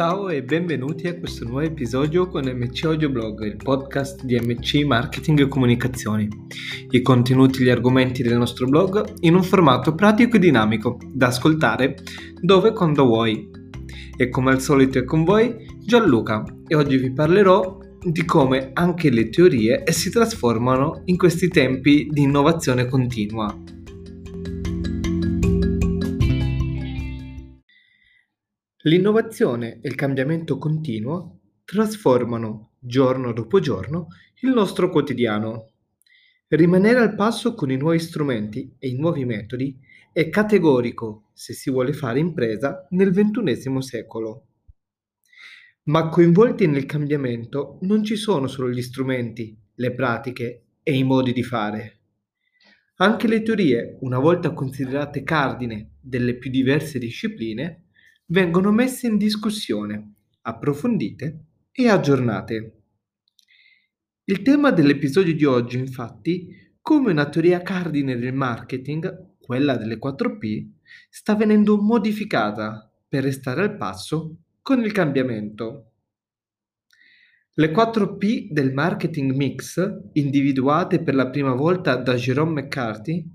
Ciao e benvenuti a questo nuovo episodio con MC Audio Blog, il podcast di MC Marketing e Comunicazioni. I contenuti e gli argomenti del nostro blog in un formato pratico e dinamico, da ascoltare dove e quando vuoi. E come al solito è con voi Gianluca e oggi vi parlerò di come anche le teorie si trasformano in questi tempi di innovazione continua. L'innovazione e il cambiamento continuo trasformano giorno dopo giorno il nostro quotidiano. Rimanere al passo con i nuovi strumenti e i nuovi metodi è categorico se si vuole fare impresa nel XXI secolo. Ma coinvolti nel cambiamento non ci sono solo gli strumenti, le pratiche e i modi di fare. Anche le teorie, una volta considerate cardine delle più diverse discipline, vengono messe in discussione, approfondite e aggiornate. Il tema dell'episodio di oggi, infatti, come una teoria cardine del marketing, quella delle 4P, sta venendo modificata per restare al passo con il cambiamento. Le 4P del marketing mix, individuate per la prima volta da Jerome McCarthy,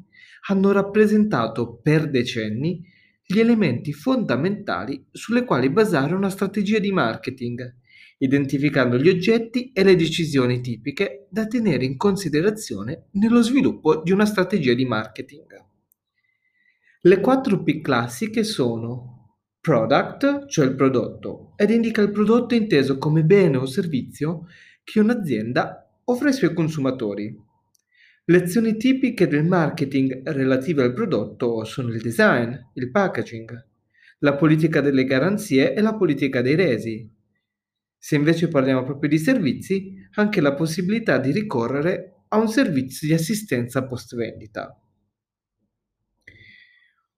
hanno rappresentato per decenni gli elementi fondamentali sulle quali basare una strategia di marketing, identificando gli oggetti e le decisioni tipiche da tenere in considerazione nello sviluppo di una strategia di marketing. Le 4 P classiche sono product, cioè il prodotto, ed indica il prodotto inteso come bene o servizio che un'azienda offre ai suoi consumatori. Lezioni tipiche del marketing relative al prodotto sono il design, il packaging, la politica delle garanzie e la politica dei resi. Se invece parliamo proprio di servizi, anche la possibilità di ricorrere a un servizio di assistenza post vendita.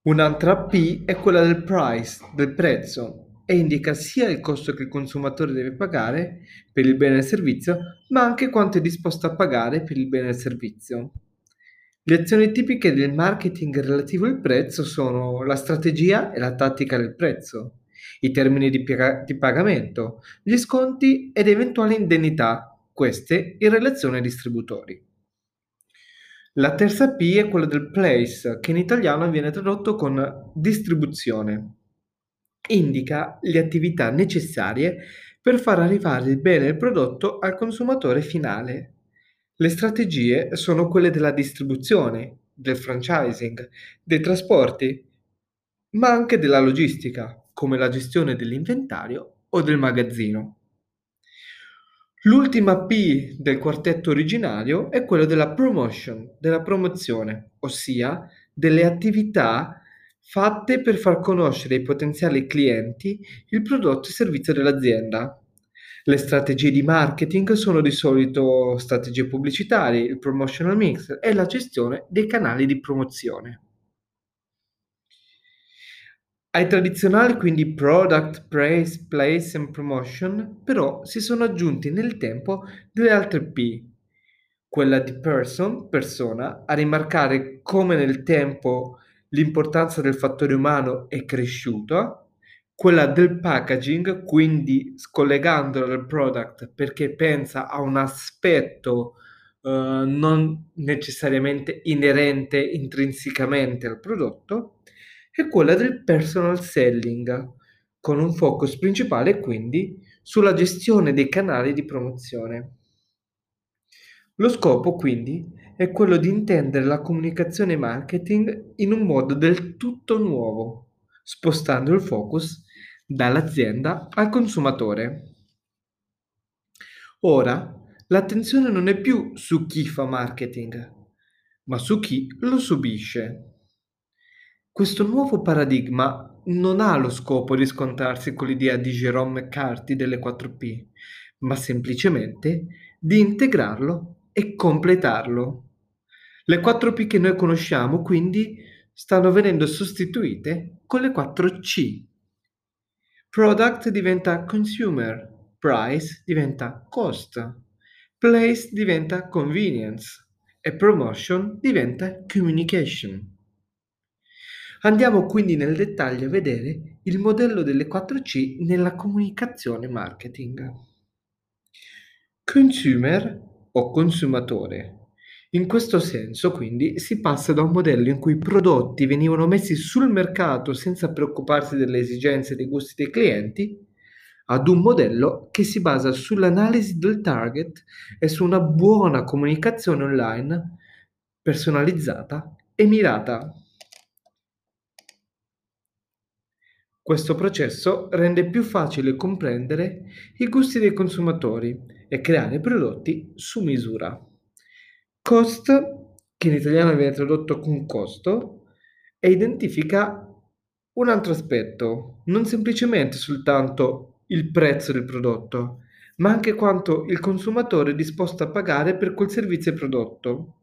Un'altra P è quella del price, del prezzo, e indica sia il costo che il consumatore deve pagare per il bene e il servizio, ma anche quanto è disposto a pagare per il bene e il servizio. Le azioni tipiche del marketing relativo al prezzo sono la strategia e la tattica del prezzo, i termini di, pag- di pagamento, gli sconti ed eventuali indennità, queste in relazione ai distributori. La terza P è quella del place, che in italiano viene tradotto con distribuzione indica le attività necessarie per far arrivare il bene il prodotto al consumatore finale. Le strategie sono quelle della distribuzione, del franchising, dei trasporti, ma anche della logistica, come la gestione dell'inventario o del magazzino. L'ultima P del quartetto originario è quella della promotion, della promozione, ossia delle attività fatte per far conoscere ai potenziali clienti il prodotto e servizio dell'azienda. Le strategie di marketing sono di solito strategie pubblicitarie, il promotional mix e la gestione dei canali di promozione. Ai tradizionali quindi product, price, place and promotion, però si sono aggiunti nel tempo delle altre P, quella di person, persona, a rimarcare come nel tempo l'importanza del fattore umano è cresciuta, quella del packaging, quindi scollegandola dal product perché pensa a un aspetto uh, non necessariamente inerente intrinsecamente al prodotto, e quella del personal selling, con un focus principale quindi sulla gestione dei canali di promozione. Lo scopo quindi è quello di intendere la comunicazione marketing in un modo del tutto nuovo, spostando il focus dall'azienda al consumatore. Ora, l'attenzione non è più su chi fa marketing, ma su chi lo subisce. Questo nuovo paradigma non ha lo scopo di scontrarsi con l'idea di Jerome McCarthy delle 4P, ma semplicemente di integrarlo e completarlo. Le 4P che noi conosciamo quindi stanno venendo sostituite con le 4C. Product diventa consumer, price diventa cost, place diventa convenience e promotion diventa communication. Andiamo quindi nel dettaglio a vedere il modello delle 4C nella comunicazione marketing. Consumer o consumatore. In questo senso, quindi, si passa da un modello in cui i prodotti venivano messi sul mercato senza preoccuparsi delle esigenze e dei gusti dei clienti, ad un modello che si basa sull'analisi del target e su una buona comunicazione online personalizzata e mirata. Questo processo rende più facile comprendere i gusti dei consumatori e creare prodotti su misura. Cost, che in italiano viene tradotto con costo, e identifica un altro aspetto, non semplicemente soltanto il prezzo del prodotto, ma anche quanto il consumatore è disposto a pagare per quel servizio e prodotto.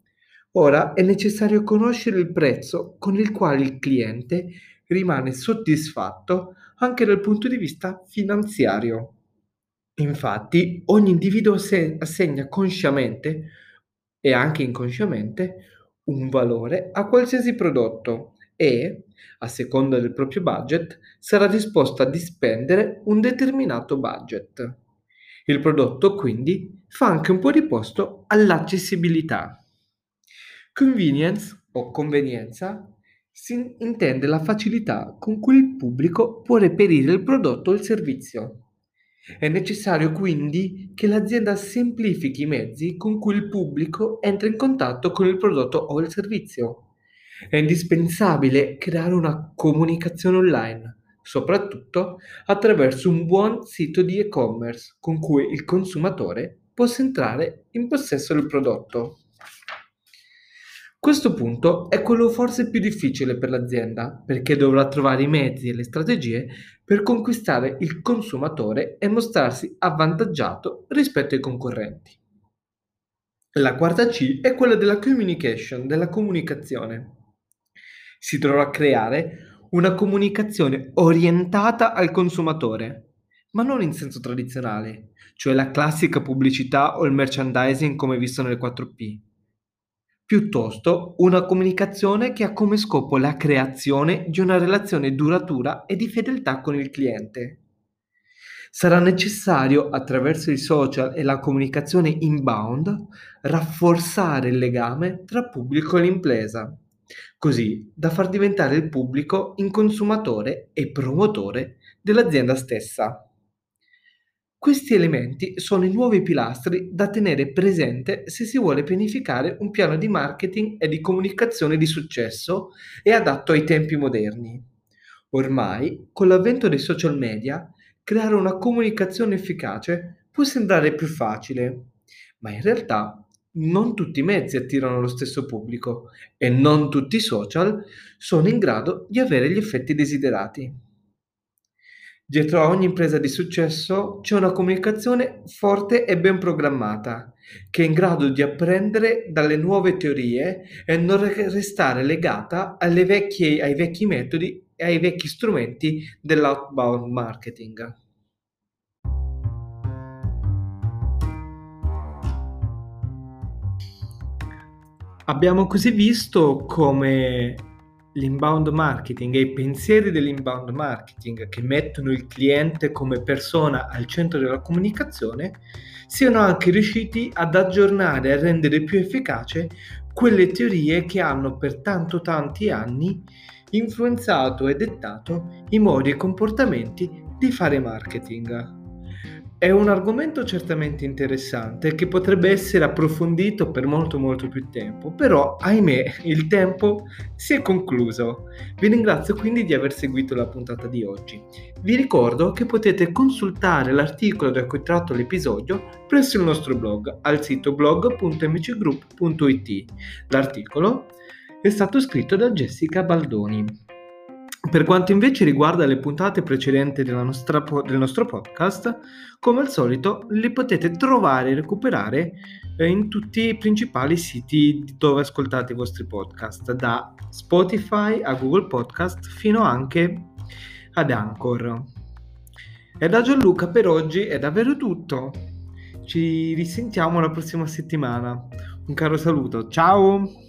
Ora è necessario conoscere il prezzo con il quale il cliente rimane soddisfatto anche dal punto di vista finanziario. Infatti, ogni individuo assegna consciamente e anche inconsciamente un valore a qualsiasi prodotto e, a seconda del proprio budget, sarà disposto a dispendere un determinato budget. Il prodotto quindi fa anche un po' di posto all'accessibilità. Convenience o convenienza si intende la facilità con cui il pubblico può reperire il prodotto o il servizio. È necessario quindi che l'azienda semplifichi i mezzi con cui il pubblico entra in contatto con il prodotto o il servizio. È indispensabile creare una comunicazione online, soprattutto attraverso un buon sito di e-commerce con cui il consumatore possa entrare in possesso del prodotto. Questo punto è quello forse più difficile per l'azienda, perché dovrà trovare i mezzi e le strategie per conquistare il consumatore e mostrarsi avvantaggiato rispetto ai concorrenti. La quarta C è quella della communication, della comunicazione. Si dovrà creare una comunicazione orientata al consumatore, ma non in senso tradizionale, cioè la classica pubblicità o il merchandising come visto nelle 4P piuttosto una comunicazione che ha come scopo la creazione di una relazione duratura e di fedeltà con il cliente. Sarà necessario, attraverso i social e la comunicazione inbound, rafforzare il legame tra pubblico e l'impresa, così da far diventare il pubblico in consumatore e promotore dell'azienda stessa. Questi elementi sono i nuovi pilastri da tenere presente se si vuole pianificare un piano di marketing e di comunicazione di successo e adatto ai tempi moderni. Ormai, con l'avvento dei social media, creare una comunicazione efficace può sembrare più facile, ma in realtà non tutti i mezzi attirano lo stesso pubblico e non tutti i social sono in grado di avere gli effetti desiderati. Dietro a ogni impresa di successo c'è una comunicazione forte e ben programmata, che è in grado di apprendere dalle nuove teorie e non restare legata vecchie, ai vecchi metodi e ai vecchi strumenti dell'outbound marketing. Abbiamo così visto come l'inbound marketing e i pensieri dell'inbound marketing che mettono il cliente come persona al centro della comunicazione siano anche riusciti ad aggiornare e rendere più efficace quelle teorie che hanno per tanto tanti anni influenzato e dettato i modi e comportamenti di fare marketing. È un argomento certamente interessante che potrebbe essere approfondito per molto molto più tempo, però ahimè il tempo si è concluso. Vi ringrazio quindi di aver seguito la puntata di oggi. Vi ricordo che potete consultare l'articolo da cui tratto l'episodio presso il nostro blog al sito blog.mcgroup.it. L'articolo è stato scritto da Jessica Baldoni. Per quanto invece riguarda le puntate precedenti nostra, del nostro podcast, come al solito li potete trovare e recuperare eh, in tutti i principali siti dove ascoltate i vostri podcast, da Spotify a Google Podcast fino anche ad Anchor. E da Gianluca per oggi è davvero tutto. Ci risentiamo la prossima settimana. Un caro saluto, ciao!